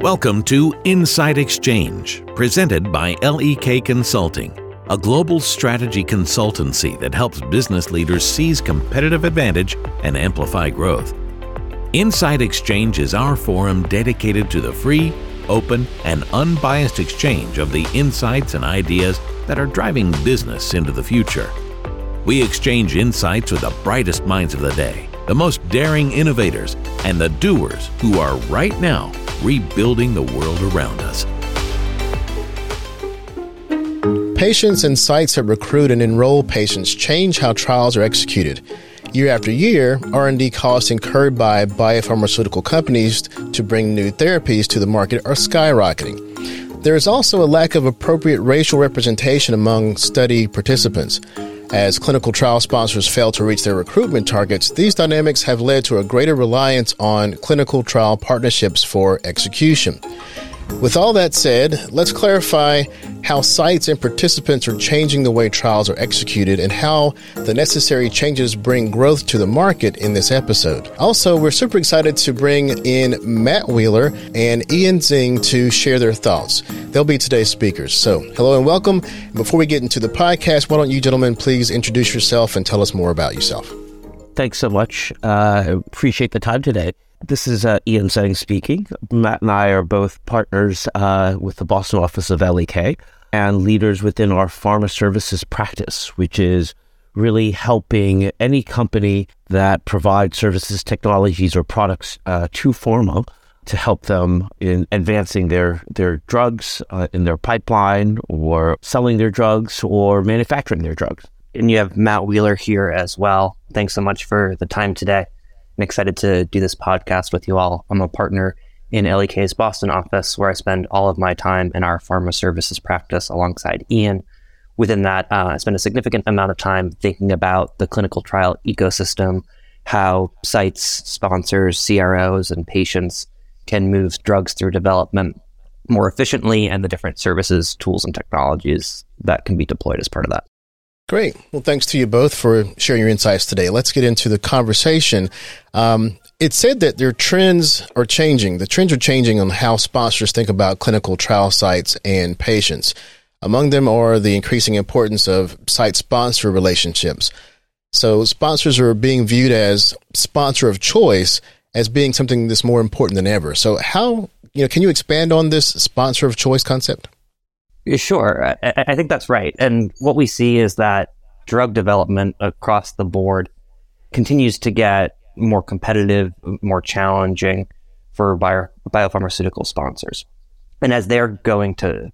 Welcome to Inside Exchange, presented by LEK Consulting, a global strategy consultancy that helps business leaders seize competitive advantage and amplify growth. Inside Exchange is our forum dedicated to the free, open, and unbiased exchange of the insights and ideas that are driving business into the future. We exchange insights with the brightest minds of the day, the most daring innovators, and the doers who are right now rebuilding the world around us. Patients and sites that recruit and enroll patients change how trials are executed. Year after year, R&D costs incurred by biopharmaceutical companies to bring new therapies to the market are skyrocketing. There is also a lack of appropriate racial representation among study participants. As clinical trial sponsors fail to reach their recruitment targets, these dynamics have led to a greater reliance on clinical trial partnerships for execution. With all that said, let's clarify how sites and participants are changing the way trials are executed and how the necessary changes bring growth to the market in this episode. Also, we're super excited to bring in Matt Wheeler and Ian Tzeng to share their thoughts. They'll be today's speakers. So, hello and welcome. Before we get into the podcast, why don't you gentlemen please introduce yourself and tell us more about yourself? Thanks so much. Uh, appreciate the time today. This is uh, Ian Tzeng speaking. Matt and I are both partners uh, with the Boston office of LEK and leaders within our pharma services practice, which is really helping any company that provides services, technologies, or products uh, to pharma to help them in advancing their their drugs uh, in their pipeline, or selling their drugs, or manufacturing their drugs. And you have Matt Wheeler here as well. Thanks so much for the time today. I'm excited to do this podcast with you all. I'm a partner in LEK's Boston office where I spend all of my time in our pharma services practice alongside Ian. Within that, uh, I spend a significant amount of time thinking about the clinical trial ecosystem, how sites, sponsors, CROs, and patients can move drugs through development more efficiently and the different services, tools, and technologies that can be deployed as part of that. Great. Well, thanks to you both for sharing your insights today. Let's get into the conversation. Um, it said that their trends are changing. The trends are changing on how sponsors think about clinical trial sites and patients. Among them are the increasing importance of site sponsor relationships. So sponsors are being viewed as sponsor of choice as being something that's more important than ever. So how, you know, can you expand on this sponsor of choice concept? Sure. I, I, think that's right. And what we see is that drug development across the board continues to get more competitive, more challenging for bio, biopharmaceutical sponsors. And as they're going to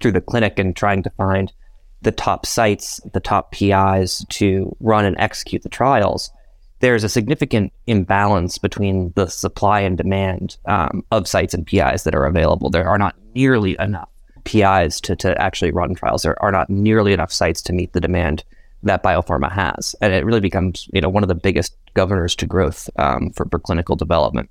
through the clinic and trying to find the top sites, the top PIs to run and execute the trials, there's a significant imbalance between the supply and demand um, of sites and PIs that are available. There are not nearly enough PIs to, to actually run trials. There are not nearly enough sites to meet the demand that biopharma has. And it really becomes, you know, one of the biggest governors to growth um, for, for clinical development.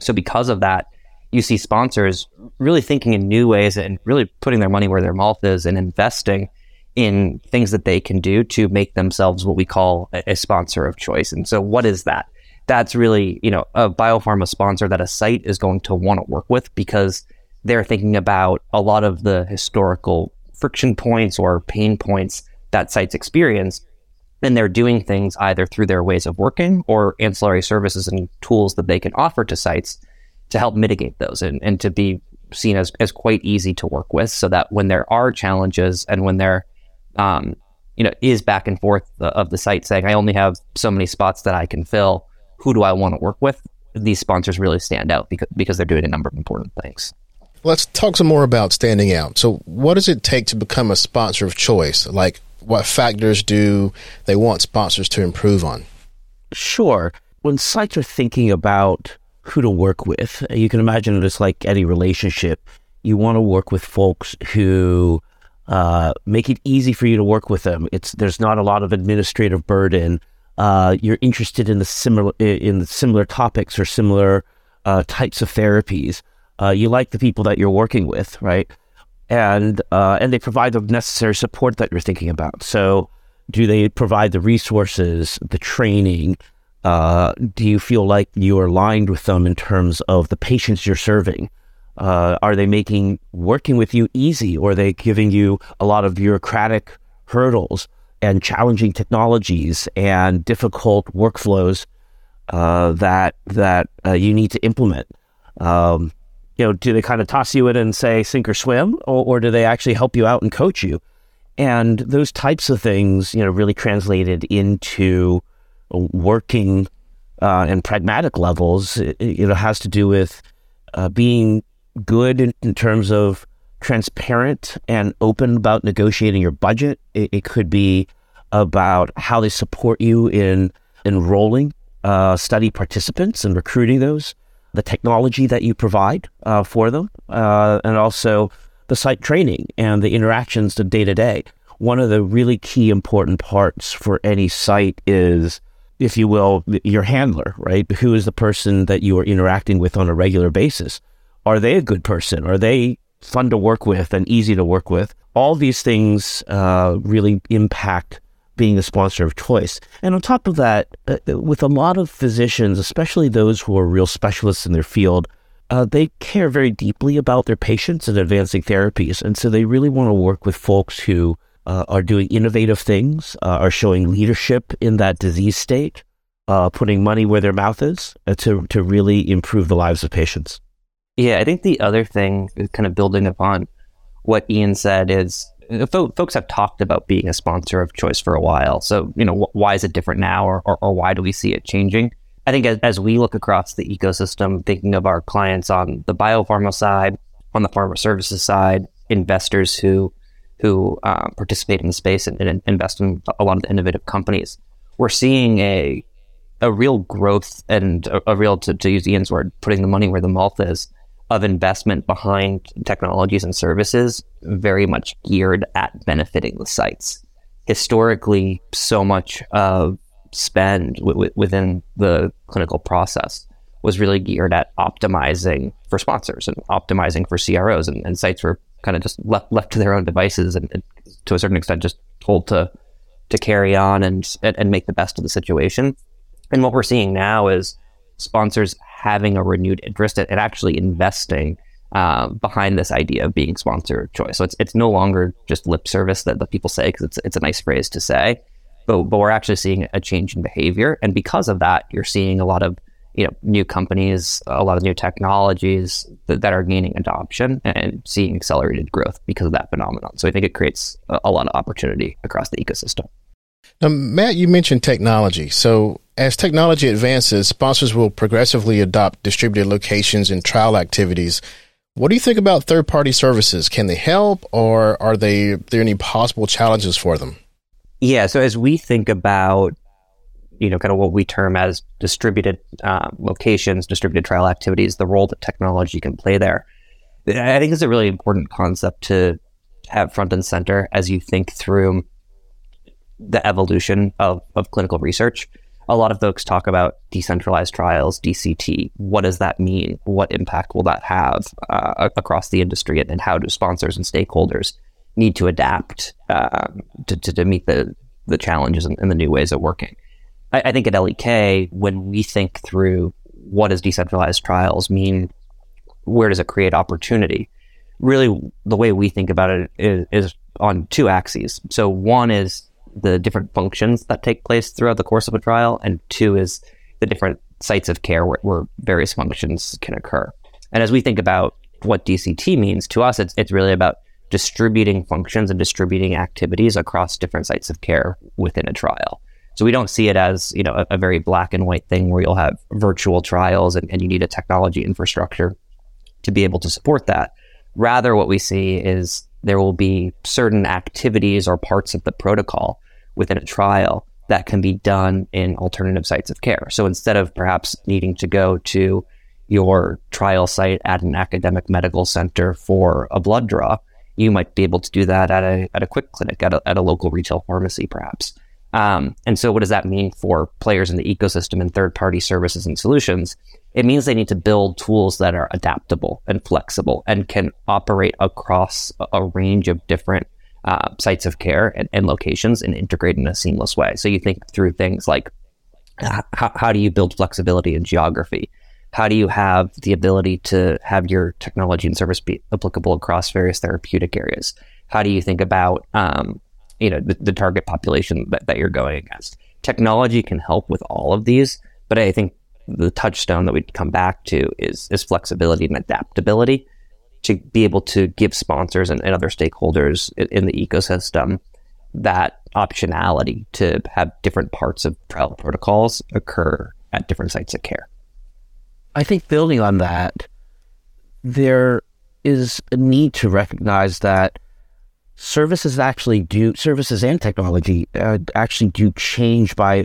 So because of that, you see sponsors really thinking in new ways and really putting their money where their mouth is and investing in things that they can do to make themselves what we call a, a sponsor of choice. And so what is that? That's really, you know, a biopharma sponsor that a site is going to want to work with because they're thinking about a lot of the historical friction points or pain points that sites experience. And they're doing things either through their ways of working or ancillary services and tools that they can offer to sites to help mitigate those and, and to be seen as, as quite easy to work with so that when there are challenges and when there um, you know is back and forth of the site saying I only have so many spots that I can fill who do I want to work with these sponsors really stand out because because they're doing a number of important things Let's talk some more about standing out. So, what does it take to become a sponsor of choice? Like, what factors do they want sponsors to improve on? Sure. When sites are thinking about who to work with, you can imagine it is like any relationship. You want to work with folks who uh, make it easy for you to work with them. It's there's not a lot of administrative burden. Uh, you're interested in the similar in the similar topics or similar uh, types of therapies. Uh, you like the people that you're working with, right? And uh, and they provide the necessary support that you're thinking about. So, do they provide the resources, the training? Uh, do you feel like you are aligned with them in terms of the patients you're serving? Uh, are they making working with you easy, or are they giving you a lot of bureaucratic hurdles and challenging technologies and difficult workflows uh, that that uh, you need to implement? Um, you know, do they kind of toss you in and say sink or swim, or, or do they actually help you out and coach you? And those types of things, you know, really translated into working uh, and pragmatic levels, it, you know, has to do with uh, being good in, in, terms of transparent and open about negotiating your budget. It, it could be about how they support you in enrolling uh, study participants and recruiting those, the technology that you provide uh, for them, uh, and also the site training and the interactions to day to day. One of the really key important parts for any site is if you will, your handler, right? Who is the person that you are interacting with on a regular basis? Are they a good person? Are they fun to work with and easy to work with? All these things uh, really impact being a sponsor of choice. And on top of that, uh, with a lot of physicians, especially those who are real specialists in their field, uh, they care very deeply about their patients and advancing therapies. And so they really want to work with folks who uh, are doing innovative things, uh, are showing leadership in that disease state, uh, putting money where their mouth is uh, to, to really improve the lives of patients. Yeah, I think the other thing, kind of building upon what Ian said, is folks have talked about being a sponsor of choice for a while. So, you know, why is it different now or, or, or, why do we see it changing? I think as, as we look across the ecosystem, thinking of our clients on the biopharma side, on the pharma services side, investors who who uh, participate in the space and, and, invest in a lot of the innovative companies. We're seeing a a real growth and a, a, real, to, to use Ian's word, putting the money where the mouth is, of investment behind technologies and services, very much geared at benefiting the sites. Historically, so much of spend w- within the clinical process was really geared at optimizing for sponsors and optimizing for CROs, and, and sites were kind of just left left to their own devices and, and, to a certain extent just told to to carry on and, and make the best of the situation. And what we're seeing now is sponsors having a renewed interest and actually investing uh, behind this idea of being sponsor of choice. So it's it's no longer just lip service that, that people say because it's it's a nice phrase to say, but but we're actually seeing a change in behavior, and because of that, you're seeing a lot of you know new companies, a lot of new technologies that, that are gaining adoption and seeing accelerated growth because of that phenomenon. So I think it creates a, a lot of opportunity across the ecosystem. Now, Matt, you mentioned technology. So as technology advances, sponsors will progressively adopt distributed locations and trial activities. What do you think about third party services? Can they help, or are they are there any possible challenges for them? Yeah, so as we think about you know, kind of what we term as distributed uh, locations, distributed trial activities, the role that technology can play there. I think it's a really important concept to have front and center as you think through the evolution of, of clinical research. A lot of folks talk about decentralized trials, DCT. What does that mean? What impact will that have uh, across the industry? And how do sponsors and stakeholders need to adapt uh, to, to, to, meet the, the challenges and, and the new ways of working? I, I think at LEK, when we think through what does decentralized trials mean, where does it create opportunity? Really, the way we think about it is, is on two axes. So one is the different functions that take place throughout the course of a trial, and two is the different sites of care where, where, various functions can occur. And as we think about what DCT means to us, it's, it's really about distributing functions and distributing activities across different sites of care within a trial. So we don't see it as you know a, a very black and white thing where you'll have virtual trials and, and you need a technology infrastructure to be able to support that. Rather, what we see is there will be certain activities or parts of the protocol within a trial that can be done in alternative sites of care. So instead of perhaps needing to go to your trial site at an academic medical center for a blood draw, you might be able to do that at a, at a quick clinic, at a, at a local retail pharmacy, perhaps. Um, and so, what does that mean for players in the ecosystem and third party services and solutions? It means they need to build tools that are adaptable and flexible and can operate across a range of different uh, sites of care and, and, locations and integrate in a seamless way. So, you think through things like how, how do you build flexibility in geography? How do you have the ability to have your technology and service be applicable across various therapeutic areas? How do you think about um, you know the, the target population that, that you're going against? Technology can help with all of these, but I think the touchstone that we come back to is is flexibility and adaptability to be able to give sponsors and, and other stakeholders in, in the ecosystem that optionality to have different parts of trial protocols occur at different sites of care. I think building on that, there is a need to recognize that services actually do services and technology uh, actually do change by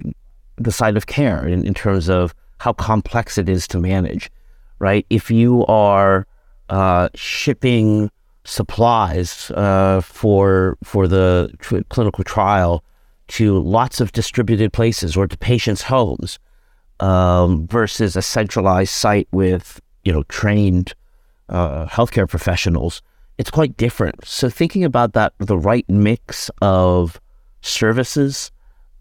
the site of care in, in terms of how complex it is to manage, right? If you are uh, shipping supplies uh, for for the tr- clinical trial to lots of distributed places or to patients' homes um, versus a centralized site with you know trained uh, healthcare professionals, it's quite different. So thinking about that, the right mix of services,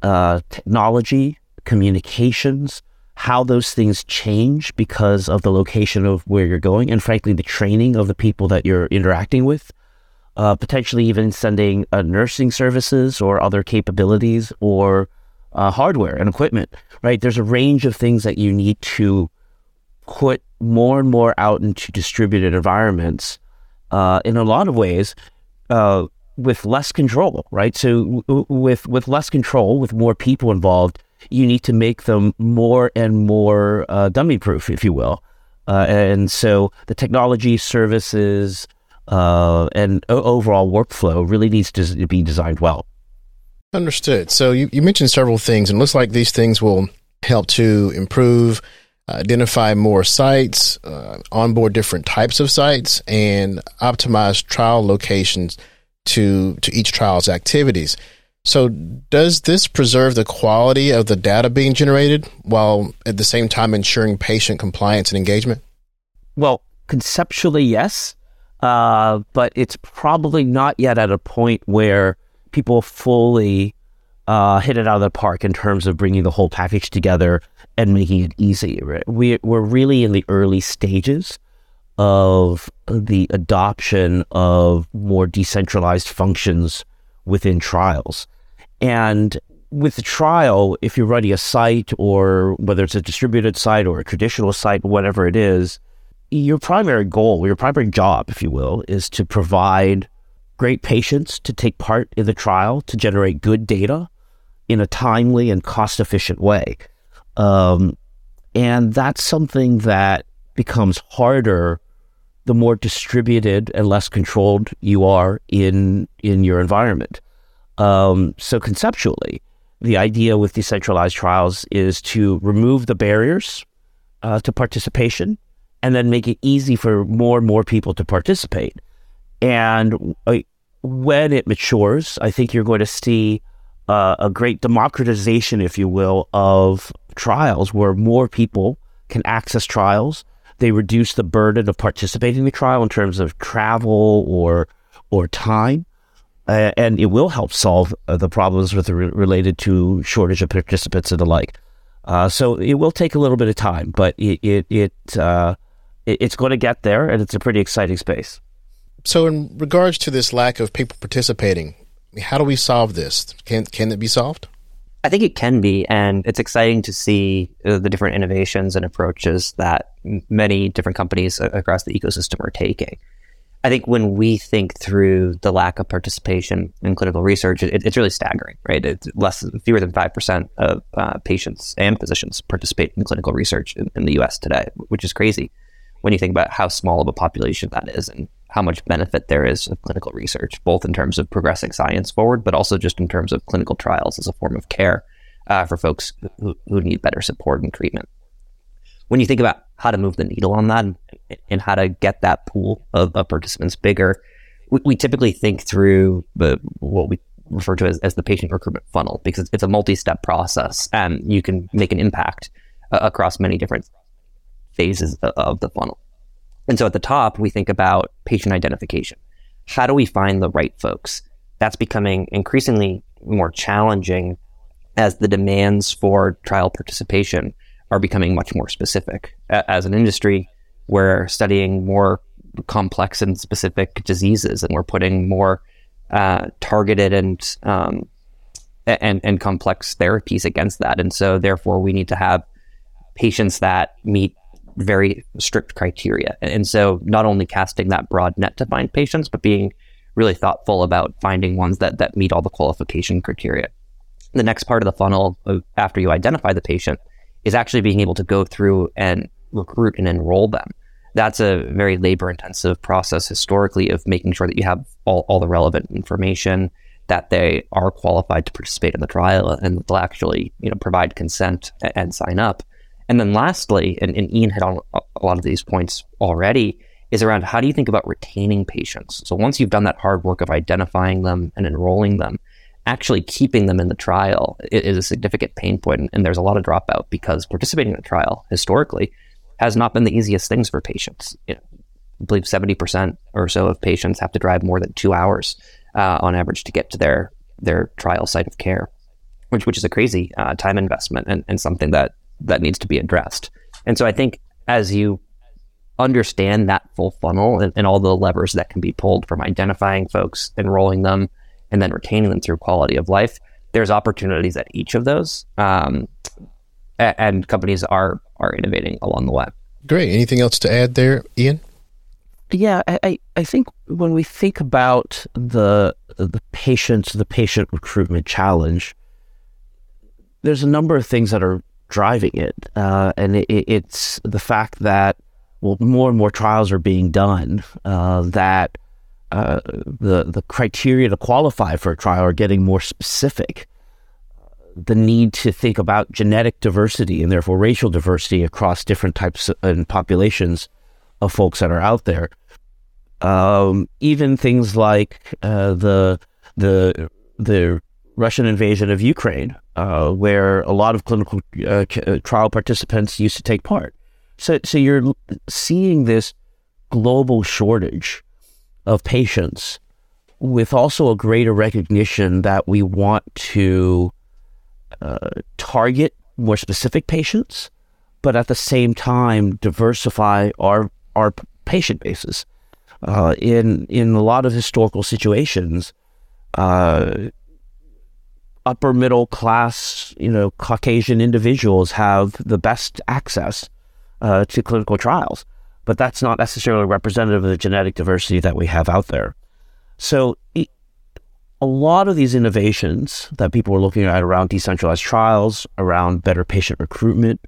uh, technology, communications, how those things change because of the location of where you're going, and frankly, the training of the people that you're interacting with. Uh, potentially even sending uh, nursing services or other capabilities or uh, hardware and equipment, right? There's a range of things that you need to put more and more out into distributed environments uh, in a lot of ways uh, with less control, right? So w- with with less control, with more people involved, you need to make them more and more uh, dummy proof, if you will. Uh, and so the technology, services, uh, and o- overall workflow really needs to be designed well. Understood. So you, you mentioned several things, and looks like these things will help to improve, identify more sites, uh, onboard different types of sites, and optimize trial locations to to each trial's activities. So, does this preserve the quality of the data being generated while at the same time ensuring patient compliance and engagement? Well, conceptually, yes, uh, but it's probably not yet at a point where people fully uh, hit it out of the park in terms of bringing the whole package together and making it easy. Right? We, we're really in the early stages of the adoption of more decentralized functions within trials. And with the trial, if you're running a site or whether it's a distributed site or a traditional site, whatever it is, your primary goal, your primary job, if you will, is to provide great patients to take part in the trial to generate good data in a timely and cost efficient way. Um, and that's something that becomes harder the more distributed and less controlled you are in in your environment. Um, so conceptually, the idea with decentralized trials is to remove the barriers uh, to participation and then make it easy for more and more people to participate. And uh, when it matures, I think you're going to see uh, a great democratization, if you will, of trials where more people can access trials. They reduce the burden of participating in the trial in terms of travel or or time uh, and it will help solve uh, the problems with re- related to shortage of participants and the like. Uh, so it will take a little bit of time, but it it, it, uh, it it's going to get there, and it's a pretty exciting space. So, in regards to this lack of people participating, how do we solve this? Can can it be solved? I think it can be, and it's exciting to see uh, the different innovations and approaches that many different companies across the ecosystem are taking. I think when we think through the lack of participation in clinical research, it, it's really staggering, right? It's less fewer than five percent of uh, patients and physicians participate in clinical research in, in, the U.S. today, which is crazy when you think about how small of a population that is and how much benefit there is of clinical research, both in terms of progressing science forward, but also just in terms of clinical trials as a form of care uh, for folks who, who need better support and treatment. When you think about how to move the needle on that and, and how to get that pool of, of participants bigger. We, we, typically think through the what we refer to as, as the patient recruitment funnel because it's, it's a multi-step process and you can make an impact uh, across many different phases of the funnel. And so at the top, we think about patient identification. How do we find the right folks? That's becoming increasingly more challenging as the demands for trial participation are becoming much more specific. As an industry, we're studying more complex and specific diseases, and we're putting more uh, targeted and um, and and complex therapies against that. And so, therefore, we need to have patients that meet very strict criteria. And so, not only casting that broad net to find patients, but being really thoughtful about finding ones that that meet all the qualification criteria. The next part of the funnel, after you identify the patient, is actually being able to go through and recruit and enroll them. That's a very labor intensive process historically of making sure that you have all, all the relevant information, that they are qualified to participate in the trial and they'll actually you know provide consent and sign up. And then lastly, and, and Ian hit on a lot of these points already, is around how do you think about retaining patients? So once you've done that hard work of identifying them and enrolling them, actually keeping them in the trial is a significant pain point, and there's a lot of dropout because participating in the trial historically has not been the easiest things for patients. You know, I believe 70% or so of patients have to drive more than two hours uh, on average to get to their their trial site of care, which which is a crazy uh, time investment and, and something that that needs to be addressed. And so I think as you understand that full funnel and, and all the levers that can be pulled from identifying folks, enrolling them, and then retaining them through quality of life, there's opportunities at each of those, um, and companies are are innovating along the way. Great. Anything else to add there, Ian? Yeah, I, I think when we think about the the patients, the patient recruitment challenge, there's a number of things that are driving it, uh, and it, it's the fact that well, more and more trials are being done uh, that uh, the the criteria to qualify for a trial are getting more specific. The need to think about genetic diversity and therefore racial diversity across different types and populations of folks that are out there. Um, even things like uh, the the the Russian invasion of Ukraine, uh, where a lot of clinical uh, uh, trial participants used to take part. So, so you're seeing this global shortage of patients with also a greater recognition that we want to uh, target more specific patients, but at the same time diversify our our patient bases. Uh, in in a lot of historical situations, uh, upper middle class, you know, Caucasian individuals have the best access uh, to clinical trials, but that's not necessarily representative of the genetic diversity that we have out there. So, a lot of these innovations that people are looking at around decentralized trials, around better patient recruitment,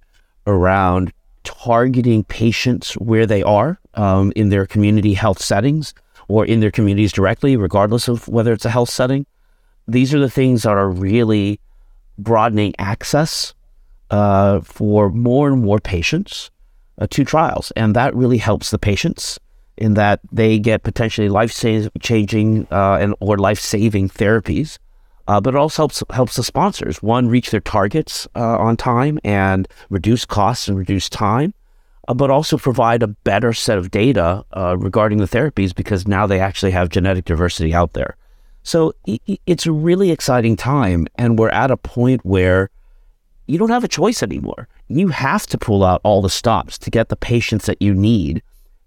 around targeting patients where they are um, in their community health settings or in their communities directly, regardless of whether it's a health setting. These are the things that are really broadening access uh, for more and more patients uh, to trials. And that really helps the patients in that they get potentially life changing uh, and or life saving therapies. Uh, but it also helps helps the sponsors one reach their targets uh, on time and reduce costs and reduce time, uh, but also provide a better set of data regarding the therapies because now they actually have genetic diversity out there. So it's a really exciting time, and we're at a point where you don't have a choice anymore. You have to pull out all the stops to get the patients that you need.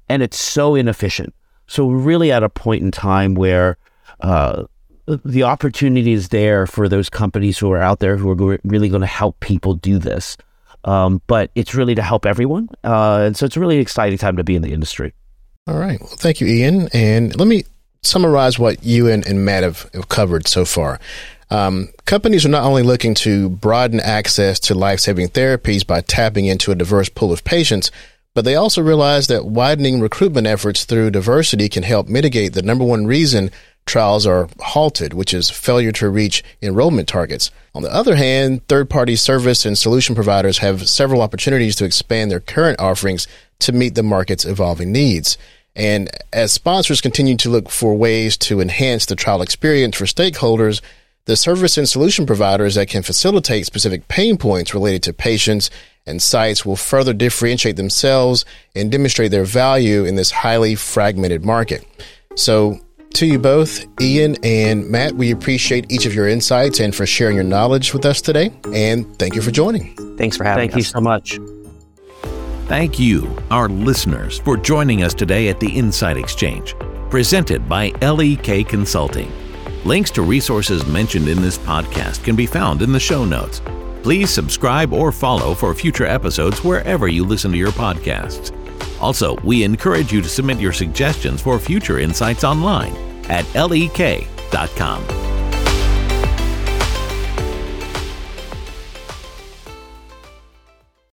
And it's so inefficient. So we're really at a point in time where uh, the opportunity is there for those companies who are out there who are really going to help people do this. Um, but it's really to help everyone. Uh, and so it's a really exciting time to be in the industry. All right. Well, thank you, Ian. And let me summarize what you and, and Matt have, have covered so far. Um, companies are not only looking to broaden access to life saving therapies by tapping into a diverse pool of patients, but they also realize that widening recruitment efforts through diversity can help mitigate the number one reason trials are halted, which is failure to reach enrollment targets. On the other hand, third party service and solution providers have several opportunities to expand their current offerings to meet the market's evolving needs. And as sponsors continue to look for ways to enhance the trial experience for stakeholders, the service and solution providers that can facilitate specific pain points related to patients and sites will further differentiate themselves and demonstrate their value in this highly fragmented market. So, To you both, Ian and Matt, we appreciate each of your insights and for sharing your knowledge with us today. And thank you for joining. Thanks for having me. Thank you so much. Thank you, our listeners, for joining us today at the Insight Exchange, presented by LEK Consulting. Links to resources mentioned in this podcast can be found in the show notes. Please subscribe or follow for future episodes wherever you listen to your podcasts. Also, we encourage you to submit your suggestions for future insights online at lek.com.